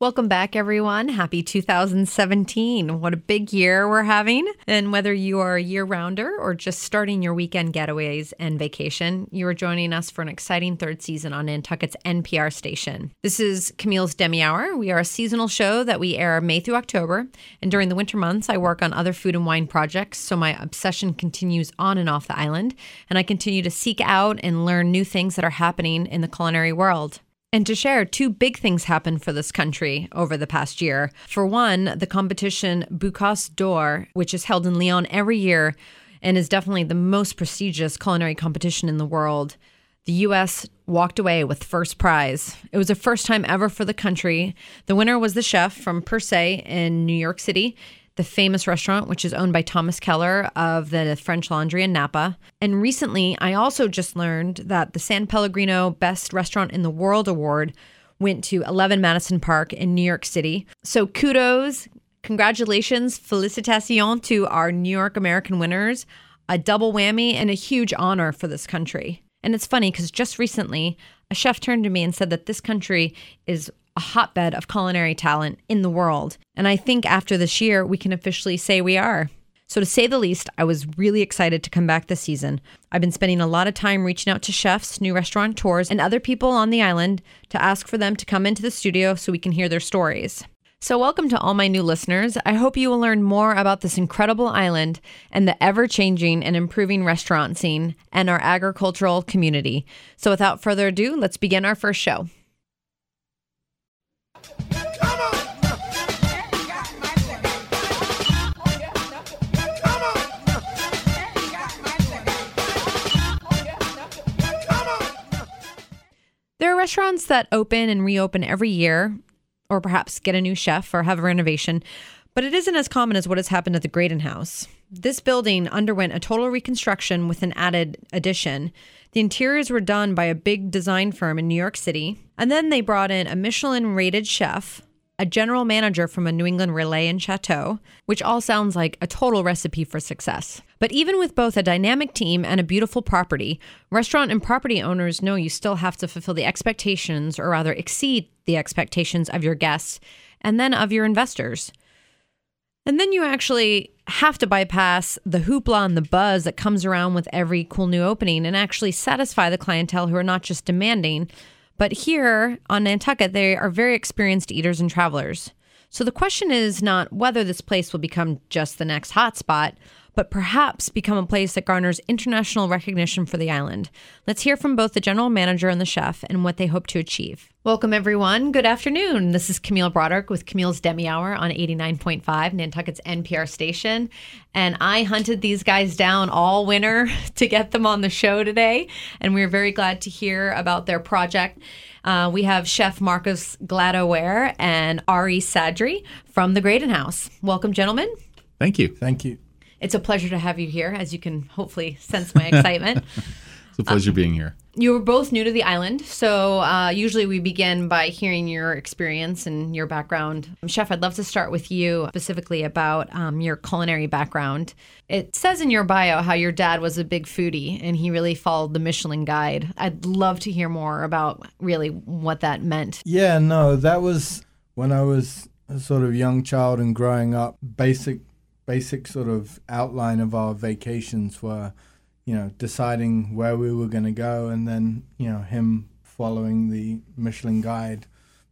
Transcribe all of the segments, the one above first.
Welcome back, everyone. Happy 2017. What a big year we're having. And whether you are a year rounder or just starting your weekend getaways and vacation, you are joining us for an exciting third season on Nantucket's NPR station. This is Camille's Demi Hour. We are a seasonal show that we air May through October. And during the winter months, I work on other food and wine projects. So my obsession continues on and off the island. And I continue to seek out and learn new things that are happening in the culinary world. And to share, two big things happened for this country over the past year. For one, the competition Bocuse d'Or, which is held in Lyon every year and is definitely the most prestigious culinary competition in the world. The US walked away with first prize. It was a first time ever for the country. The winner was the chef from Per Se in New York City, the famous restaurant, which is owned by Thomas Keller of the French Laundry in Napa. And recently, I also just learned that the San Pellegrino Best Restaurant in the World Award went to 11 Madison Park in New York City. So kudos, congratulations, felicitations to our New York American winners. A double whammy and a huge honor for this country. And it's funny because just recently, a chef turned to me and said that this country is a hotbed of culinary talent in the world. And I think after this year, we can officially say we are. So, to say the least, I was really excited to come back this season. I've been spending a lot of time reaching out to chefs, new restaurateurs, and other people on the island to ask for them to come into the studio so we can hear their stories. So, welcome to all my new listeners. I hope you will learn more about this incredible island and the ever changing and improving restaurant scene and our agricultural community. So, without further ado, let's begin our first show. There are restaurants that open and reopen every year, or perhaps get a new chef or have a renovation, but it isn't as common as what has happened at the Graydon House. This building underwent a total reconstruction with an added addition. The interiors were done by a big design firm in New York City, and then they brought in a Michelin rated chef, a general manager from a New England Relais and Chateaux, which all sounds like a total recipe for success. But even with both a dynamic team and a beautiful property, restaurant and property owners know you still have to fulfill the expectations, or rather exceed the expectations of your guests and then of your investors. And then you actually have to bypass the hoopla and the buzz that comes around with every cool new opening and actually satisfy the clientele who are not just demanding, but here on Nantucket, they are very experienced eaters and travelers. So the question is not whether this place will become just the next hotspot, but perhaps become a place that garners international recognition for the island. Let's hear from both the general manager and the chef and what they hope to achieve. Welcome, everyone. Good afternoon. This is Camille Broderick with Camille's Demi Hour on 89.5, Nantucket's NPR station. And I hunted these guys down all winter to get them on the show today. And we're very glad to hear about their project. Uh, we have Chef Marcus Gleadow-Ware and Ari Sadri from the Graydon House. Welcome, gentlemen. Thank you. Thank you. It's a pleasure to have you here, as you can hopefully sense my excitement. it's a pleasure uh, being here. You were both new to the island, so uh, usually we begin by hearing your experience and your background. Chef, I'd love to start with you specifically about um, your culinary background. It says in your bio how your dad was a big foodie and he really followed the Michelin guide. I'd love to hear more about really what that meant. Yeah, no, that was when I was a sort of young child and growing up. Basic basic sort of outline of our vacations were, you know, deciding where we were going to go, and then you know him following the Michelin guide,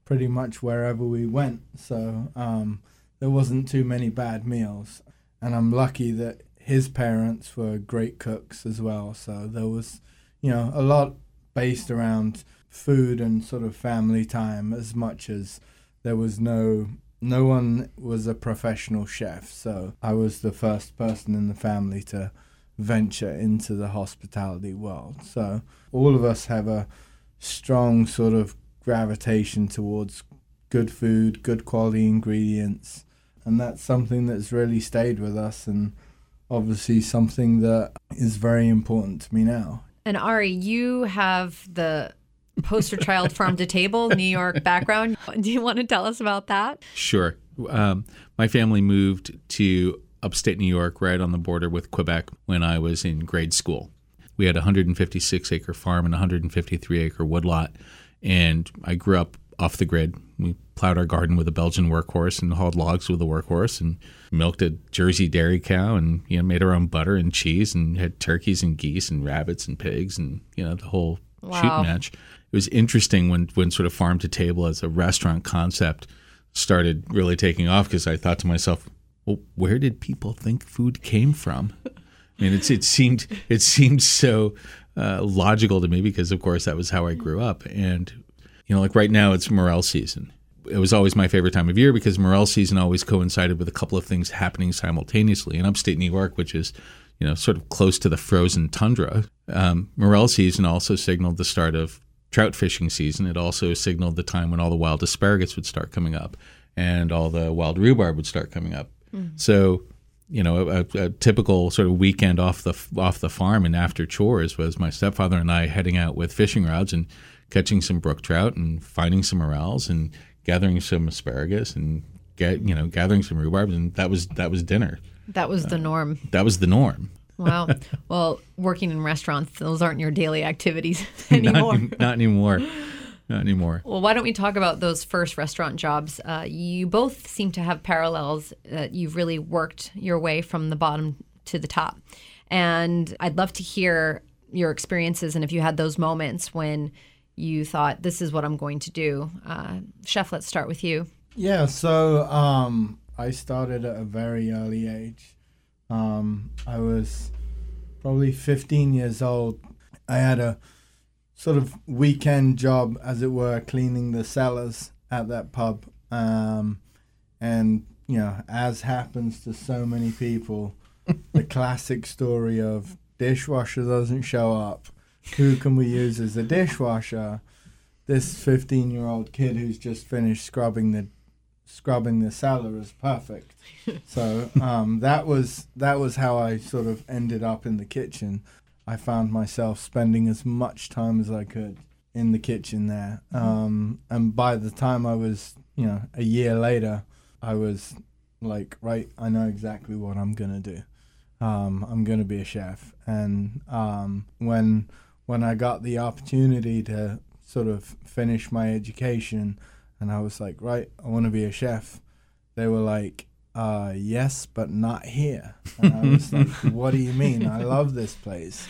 pretty much wherever we went. So um, there wasn't too many bad meals, and I'm lucky that his parents were great cooks as well. So there was, you know, a lot based around food and sort of family time as much as there was no no one was a professional chef, so I was the first person in the family to venture into the hospitality world. So all of us have a strong sort of gravitation towards good food, good quality ingredients, and that's something that's really stayed with us and obviously something that is very important to me now. And Ari, you have the poster child farm to table New York background. Do you want to tell us about that? Sure. Um, my family moved to upstate New York, right on the border with Quebec, when I was in grade school. We had a 156 acre farm and a 153 acre woodlot, and I grew up off the grid. We plowed our garden with a Belgian workhorse and hauled logs with a workhorse and milked a Jersey dairy cow and you know made our own butter and cheese and had turkeys and geese and rabbits and pigs and you know the whole Wow. shoot match. It was interesting when when sort of farm to table as a restaurant concept started really taking off because I thought to myself, well, where did people think food came from? I mean, it's it seemed it seemed so uh, logical to me because, of course, that was how I grew up. And you know, like right now, it's morel season. It was always my favorite time of year because morel season always coincided with a couple of things happening simultaneously. In upstate New York, which is you know sort of close to the frozen tundra, um, morel season also signaled the start of trout fishing season. It also signaled the time when all the wild asparagus would start coming up and all the wild rhubarb would start coming up. Mm. So you know, a, a typical sort of weekend off the off the farm and after chores was my stepfather and I heading out with fishing rods and catching some brook trout and finding some morels and gathering some asparagus and get you know gathering some rhubarb and that was that was dinner. That was the uh, norm. That was the norm. Wow. well, working in restaurants, those aren't your daily activities Not, anymore. not anymore. Not anymore. Well, why don't we talk about those first restaurant jobs? Uh, you both seem to have parallels. That you've really worked your way from the bottom to the top, and I'd love to hear your experiences and if you had those moments when you thought, "This is what I'm going to do." Uh, Chef, let's start with you. Yeah, so um, I started at a very early age. Um, I was probably 15 years old. I had a sort of weekend job, as it were, cleaning the cellars at that pub. Um, and, you know, as happens to so many people, the classic story of dishwasher doesn't show up. Who can we use as a dishwasher? This 15 year old kid who's just finished scrubbing the scrubbing the cellar is perfect. so um, that was that was how I sort of ended up in the kitchen. I found myself spending as much time as I could in the kitchen there. Um, and by the time I was, you know, a year later, I was like, right, I know exactly what I'm gonna do. Um, I'm gonna be a chef. And um, when when I got the opportunity to sort of finish my education, and I was like, right, I want to be a chef. They were like, uh, yes, but not here. And I was like, what do you mean? I love this place.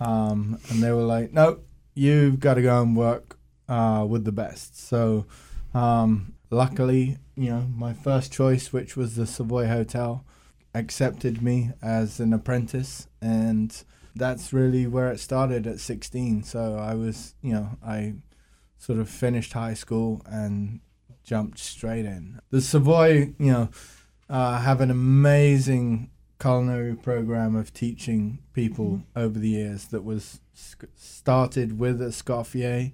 Um, and they were like, no, you've got to go and work uh, with the best. So, um, luckily, you know, my first choice, which was the Savoy Hotel, accepted me as an apprentice. And that's really where it started at 16. So I was, you know, I sort of finished high school and jumped straight in. The Savoy, you know, uh, have an amazing culinary program of teaching people over the years that was sc- started with Escoffier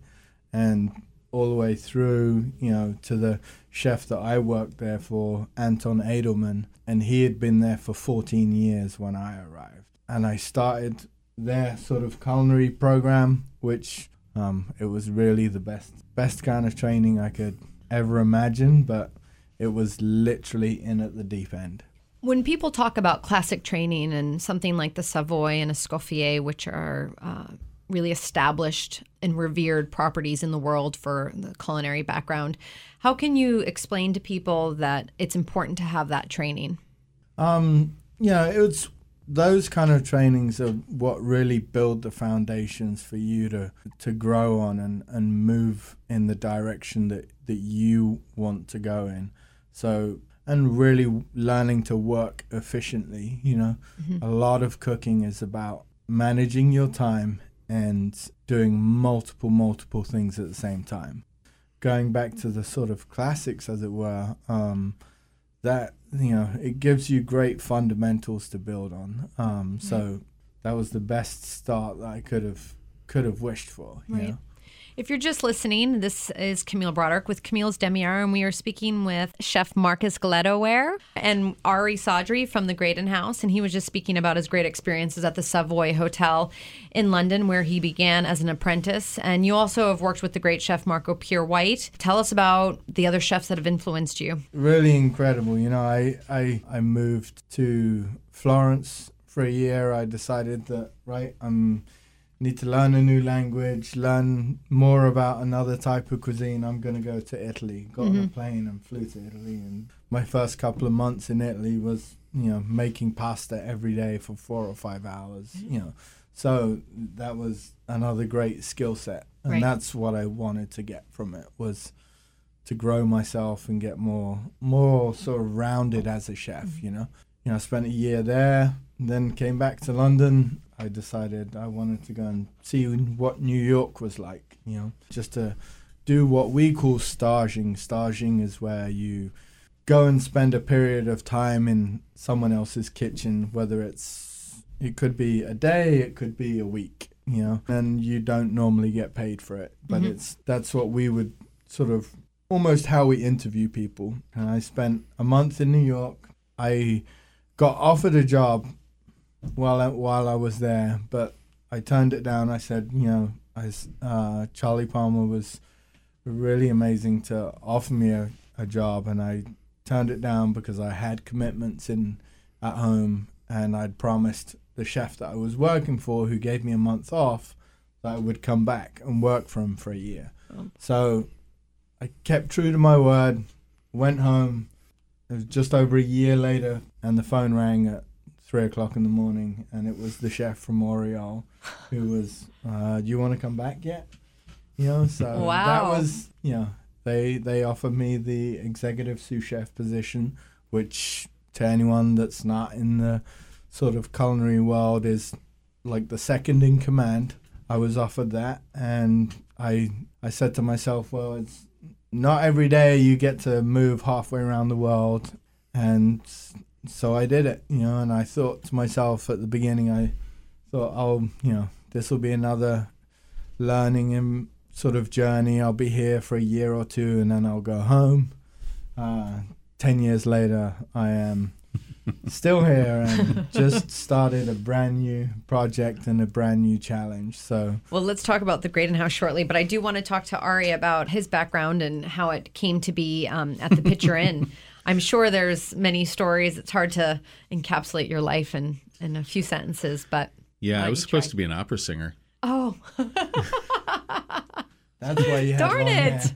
and all the way through, you know, to the chef that I worked there for, Anton Edelmann, and he had been there for 14 years when I arrived. And I started their sort of culinary program, which um, it was really the best best kind of training I could ever imagine, but it was literally in at the deep end. When people talk about classic training and something like the Savoy and Escoffier, which are uh, really established and revered properties in the world for the culinary background, how can you explain to people that it's important to have that training? Um, yeah, it's those kind of trainings are what really build the foundations for you to to grow on and and move in the direction that that you want to go in. So and really learning to work efficiently, you know. A lot of cooking is about managing your time and doing multiple multiple things at the same time. Going back to the sort of classics as it were, um that you know it gives you great fundamentals to build on. Um so that was the best start that i could have could have wished for you Right. know If you're just listening, this is Camille Broderick with Camille's Demi Hour, and we are speaking with Chef Marcus Gleadow-Ware and Ari Sadri from the Graydon House. And he was just speaking about his great experiences at the Savoy Hotel in London, where he began as an apprentice. And you also have worked with the great chef Marco Pierre White. Tell us about the other chefs that have influenced you. really incredible you know i i i moved to florence for a year i decided that right i'm need to learn a new language, learn more about another type of cuisine. I'm going to go to Italy. Got on a mm-hmm. plane and flew to Italy. And my first couple of months in Italy was, you know, making pasta every day for four or five hours, mm-hmm. you know. So that was another great skill set. And Right. that's what I wanted to get from it was to grow myself and get more more sort of rounded as a chef, mm-hmm. you know. You know, I spent a year there, then came back to London. I decided I wanted to go and see what New York was like, you know, just to do what we call staging. Staging is where you go and spend a period of time in someone else's kitchen, whether it's it could be a day, it could be a week, you know, and you don't normally get paid for it. But Mhm. it's that's what we would sort of almost how we interview people. And I spent a month in New York. I got offered a job while I, while I was there, but I turned it down. I said, you know, I uh, Charlie Palmer was really amazing to offer me a, a job, and I turned it down because I had commitments in at home, and I'd promised the chef that I was working for, who gave me a month off, that I would come back and work for him for a year. Oh. So I kept true to my word, went home. It was just over a year later, and the phone rang at three o'clock in the morning, and it was the chef from Aureole who was, uh, "Do you want to come back yet?" You know, so that was, you know, they they offered me the executive sous chef position, which to anyone that's not in the sort of culinary world is like the second in command. I was offered that, and I I said to myself, well, it's not every day you get to move halfway around the world, and so I did it, you know. And I thought to myself at the beginning, I thought, oh, you know, this will be another learning and sort of journey. I'll be here for a year or two, and then I'll go home. Uh, Ten years later, I am still here and just started a brand new project and a brand new challenge. So Well, let's talk about the Graydon House shortly, but I do want to talk to Ari about his background and how it came to be um, at the Pitcher Inn. I'm sure there's many stories. It's hard to encapsulate your life in, in a few sentences, but Yeah, I was supposed try? to be an opera singer. oh, that's why you had darn it!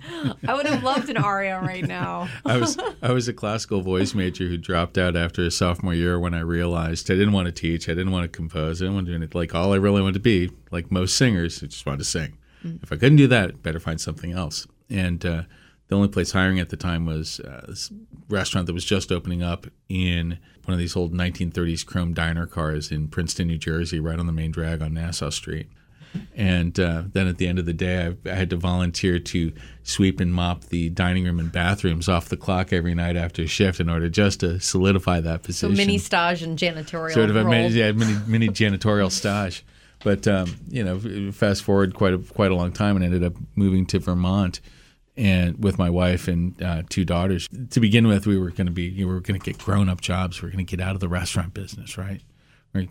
I would have loved an aria right now. I was I was a classical voice major who dropped out after a sophomore year when I realized I didn't want to teach, I didn't want to compose, I didn't want to do anything. Like all I really wanted to be, like most singers, I just wanted to sing. If I couldn't do that, better find something else. And uh, the only place hiring at the time was uh, this restaurant that was just opening up in one of these old 1930s chrome diner cars in Princeton, New Jersey, right on the main drag on Nassau Street. And uh, then at the end of the day, I, I had to volunteer to sweep and mop the dining room and bathrooms off the clock every night after a shift in order just to solidify that position. So mini stage and janitorial sort of a mini, yeah, mini, mini janitorial stage. But um, you know, fast forward quite a quite a long time, and ended up moving to Vermont, and with my wife and uh, two daughters. To begin with, we were going to be you know, we were going to get grown up jobs. We were going to get out of the restaurant business, right?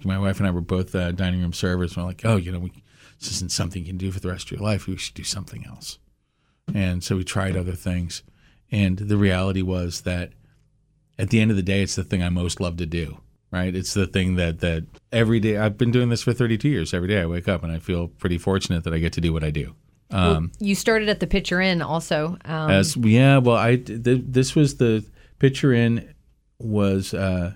My wife and I were both uh, dining room servers. And we're like, oh, you know, we, this isn't something you can do for the rest of your life. We should do something else. And so we tried other things. And the reality was that at the end of the day, it's the thing I most love to do. Right? It's the thing that that every day I've been doing this for 32 years. Every day I wake up and I feel pretty fortunate that I get to do what I do. Um, you started at the Pitcher Inn also. Um, as yeah, well, I th- this was the Pitcher Inn was uh,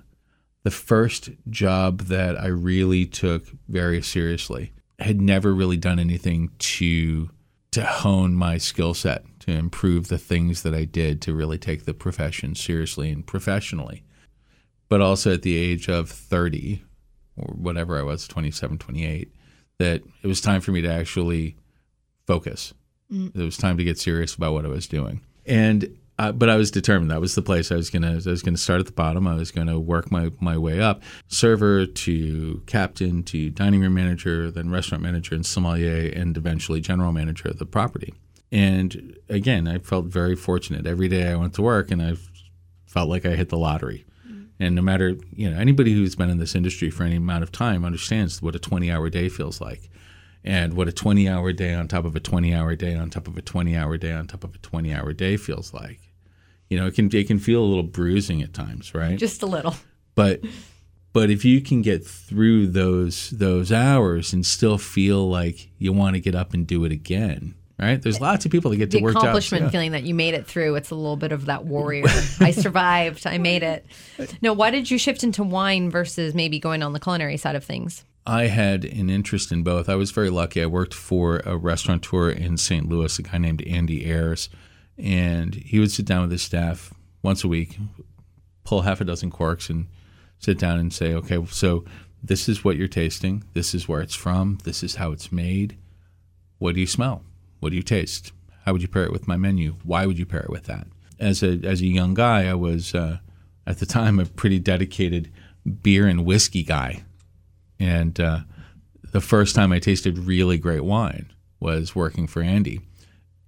the first job that I really took very seriously. I had never really done anything to to hone my skill set, to improve the things that I did, to really take the profession seriously and professionally. But also at the age of 30 or whatever I was, 27, 28, that it was time for me to actually focus. It was time to get serious about what I was doing. And uh, but I was determined. That was the place I was gonna. I was gonna start at the bottom. I was gonna work my my way up, server to captain to dining room manager, then restaurant manager and sommelier, and eventually general manager of the property. And again, I felt very fortunate. Every day I went to work, and I felt like I hit the lottery. And no matter you know anybody who's been in this industry for any amount of time understands what a twenty hour day feels like and what a 20 hour day on top of a 20 hour day on top of a 20 hour day on top of a 20 hour day feels like you know it can it can feel a little bruising at times right just a little. but But if you can get through those those hours and still feel like you want to get up and do it again, right? There's lots of people that get the to work jobs. accomplishment yeah. feeling that you made it through. It's a little bit of that warrior. I survived. I made it. No, why did you shift into wine versus maybe going on the culinary side of things? I had an interest in both. I was very lucky. I worked for a restaurateur in St. Louis, a guy named Andy Ayers, and he would sit down with his staff once a week, pull half a dozen corks, and sit down and say, "Okay, so this is what you're tasting. This is where it's from. This is how it's made. What do you smell? What do you taste? How would you pair it with my menu? Why would you pair it with that?" As a as a young guy, I was uh, at the time a pretty dedicated beer and whiskey guy. And uh, the first time I tasted really great wine was working for Andy.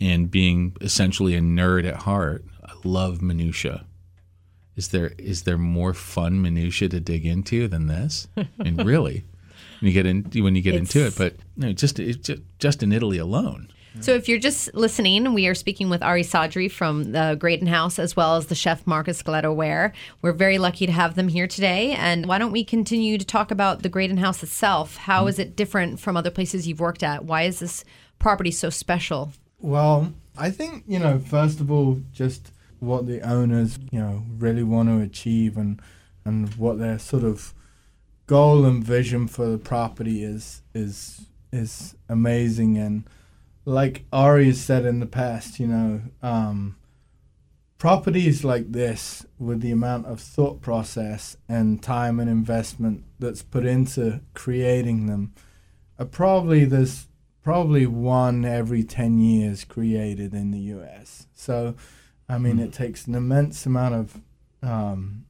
And being essentially a nerd at heart, I love minutia. Is there is there more fun minutia to dig into than this? and really, when you get in when you get into it, but you know, just it's just, just in Italy alone. So, if you're just listening, we are speaking with Ari Sadri from the Graydon House as well as the chef Marcus Gleadow-Ware. We're very lucky to have them here today. And why don't we continue to talk about the Graydon House itself? How is it different from other places you've worked at? Why is this property so special? Well, I think, you know, first of all, just what the owners, you know, really want to achieve and and what their sort of goal and vision for the property is is is amazing and like Ari has said in the past, you know, um, properties like this with the amount of thought process and time and investment that's put into creating them are probably there's probably one every 10 years created in the US. So, I mean, it takes an immense amount of um,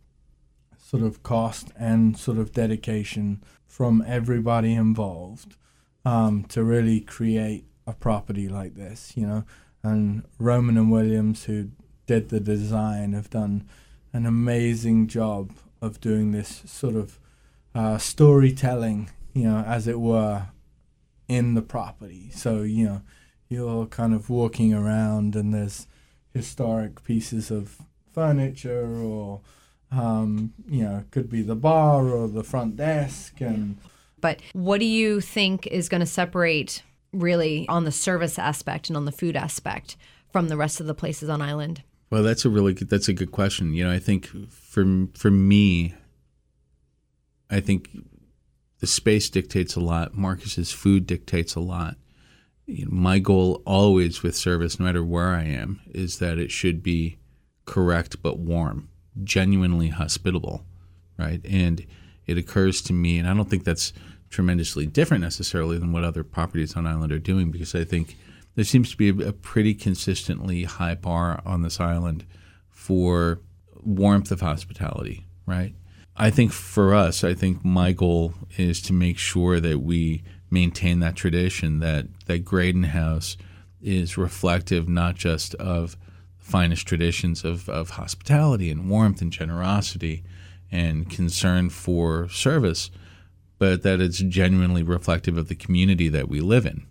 sort of cost and sort of dedication from everybody involved um, to really create a property like this, you know. And Roman and Williams, who did the design, have done an amazing job of doing this sort of uh, storytelling, you know, as it were, in the property. So, you know, you're kind of walking around and there's historic pieces of furniture or, um, you know, could be the bar or the front desk. And But what do you think is going to separate really on the service aspect and on the food aspect from the rest of the places on island? Well, that's a really good, that's a good question. You know, I think for for me, I think the space dictates a lot. Marcus's food dictates a lot. You know, my goal always with service, no matter where I am, is that it should be correct but warm, genuinely hospitable, right? And it occurs to me, and I don't think that's tremendously different necessarily than what other properties on island are doing, because I think there seems to be a, pretty consistently high bar on this island for warmth of hospitality, right? I think for us, I think my goal is to make sure that we maintain that tradition that that Graydon House is reflective not just of the finest traditions of, of hospitality and warmth and generosity and concern for service, but that it's genuinely reflective of the community that we live in.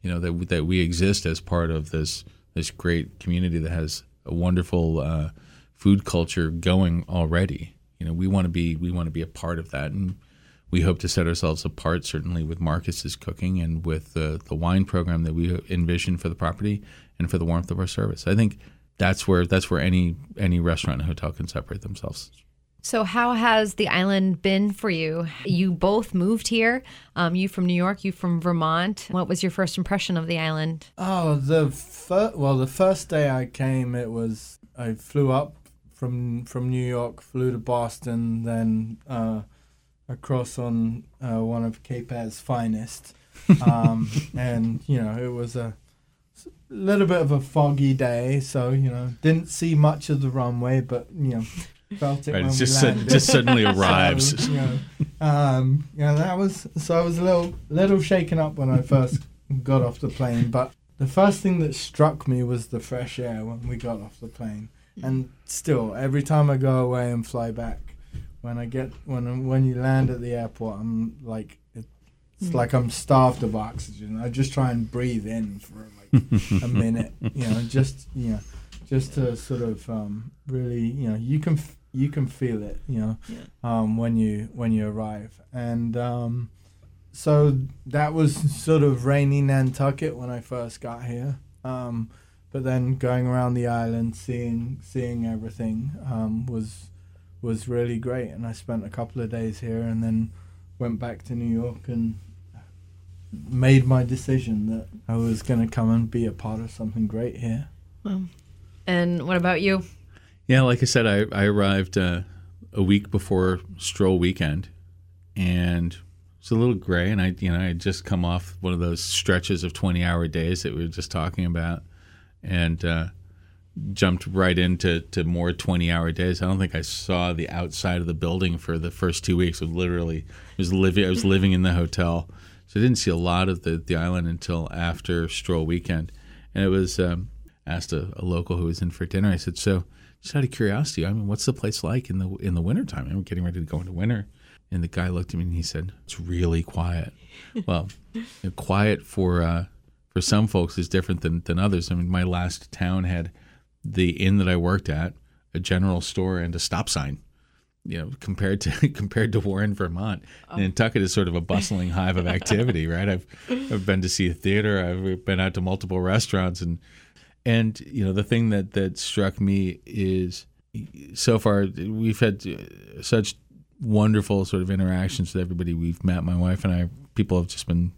You know that that we exist as part of this this great community that has a wonderful uh, food culture going already. You know, we want to be we want to be a part of that, and we hope to set ourselves apart. Certainly with Marcus's cooking and with the the wine program that we envision for the property and for the warmth of our service. I think that's where that's where any any restaurant and hotel can separate themselves. So, how has the island been for you? You both moved here. Um, you from New York, you from Vermont. What was your first impression of the island? Oh, the fir- well, the first day I came, it was I flew up from from New York, flew to Boston, then uh, across on uh, one of Cape Air's finest, um, and you know it was a little bit of a foggy day, so you know didn't see much of the runway, but you know felt it Right, when it's we just sud- landed. just suddenly arrives. So, you know, um, yeah, that was so I was a little little shaken up when I first got off the plane, but the first thing that struck me was the fresh air when we got off the plane, and still every time I go away and fly back, when I get when when you land at the airport, I'm like it's Mm. like I'm starved of oxygen. I just try and breathe in for like a minute, you know, just you know, just to sort of um, really, you know, you can f- you can feel it, you know, Yeah. um, when you when you arrive, and um, so that was sort of rainy Nantucket when I first got here. Um, but then going around the island, seeing seeing everything um, was was really great, and I spent a couple of days here, and then went back to New York and made my decision that I was going to come and be a part of something great here. Well, And what about you? Yeah, like I said, I, I arrived uh, a week before stroll weekend, and it's a little gray. And I, you know, I had just come off one of those stretches of twenty-hour days that we were just talking about, and uh, jumped right into to more twenty-hour days. I don't think I saw the outside of the building for the first two weeks. It was literally, I was living, I was living in the hotel, so I didn't see a lot of the the island until after stroll weekend, and it was. Um, asked a, a local who was in for dinner. I said, "So, just out of curiosity, I mean, what's the place like in the in the wintertime? We're getting ready to go into winter." And the guy looked at me and he said, "It's really quiet." well, you know, quiet for uh, for some folks is different than than others. I mean, my last town had the inn that I worked at, a general store, and a stop sign. You know, compared to compared to Warren, Vermont, Nantucket is sort of a bustling hive of activity, right? I've I've been to see a theater, I've been out to multiple restaurants, and and you know the thing that that struck me is so far we've had uh, such wonderful sort of interactions with everybody we've met. My wife and I, people have just been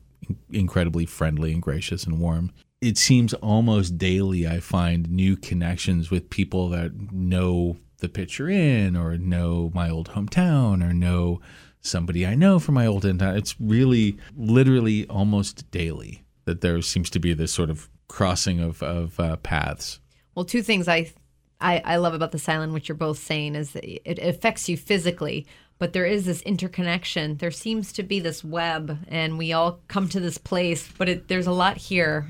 incredibly friendly and gracious and warm. It seems almost daily I find new connections with people that know the Pitcher Inn or know my old hometown or know somebody I know from my old hometown. It's really literally almost daily that there seems to be this sort of crossing of, of uh, paths. Well, two things I, I I love about the silent, which you're both saying, is that it affects you physically, but there is this interconnection. There seems to be this web, and we all come to this place, but it, there's a lot here.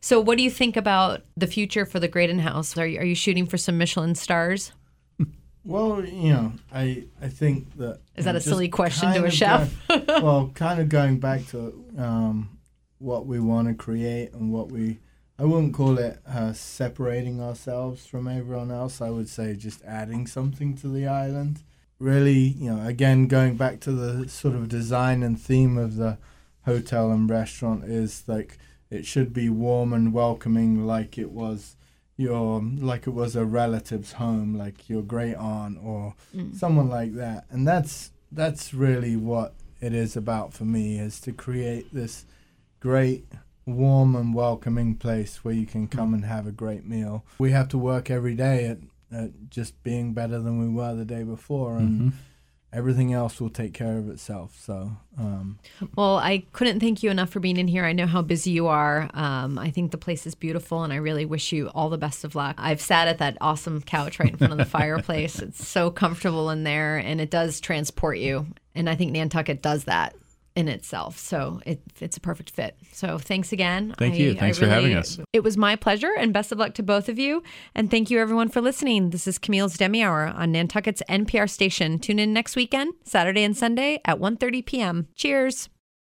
So, what do you think about the future for the Graydon House? Are you, are you shooting for some Michelin stars? Well, you know, I I think that Is that a silly question to a chef? going- well, kind of going back to um, what we want to create and what we. I wouldn't call it uh, separating ourselves from everyone else. I would say just adding something to the island. Really, you know, again, going back to the sort of design and theme of the hotel and restaurant is like it should be warm and welcoming, like it was your like it was a relative's home, like your great aunt or someone like that. And that's that's really what it is about for me is to create this great warm and welcoming place where you can come and have a great meal. We have to work every day at, at just being better than we were the day before and everything else will take care of itself. So um, Well, I couldn't thank you enough for being in here. I know how busy you are. Um, I think the place is beautiful, and I really wish you all the best of luck. I've sat at that awesome couch right in front of the fireplace. It's so comfortable in there, and it does transport you. And I think Nantucket does that in itself. So it, it's a perfect fit. So thanks again. Thank you. Thanks for having us. It was my pleasure, and best of luck to both of you. And thank you, everyone, for listening. This is Camille's Demi Hour on Nantucket's NPR station. Tune in next weekend, Saturday and Sunday at 1.30 p.m. Cheers.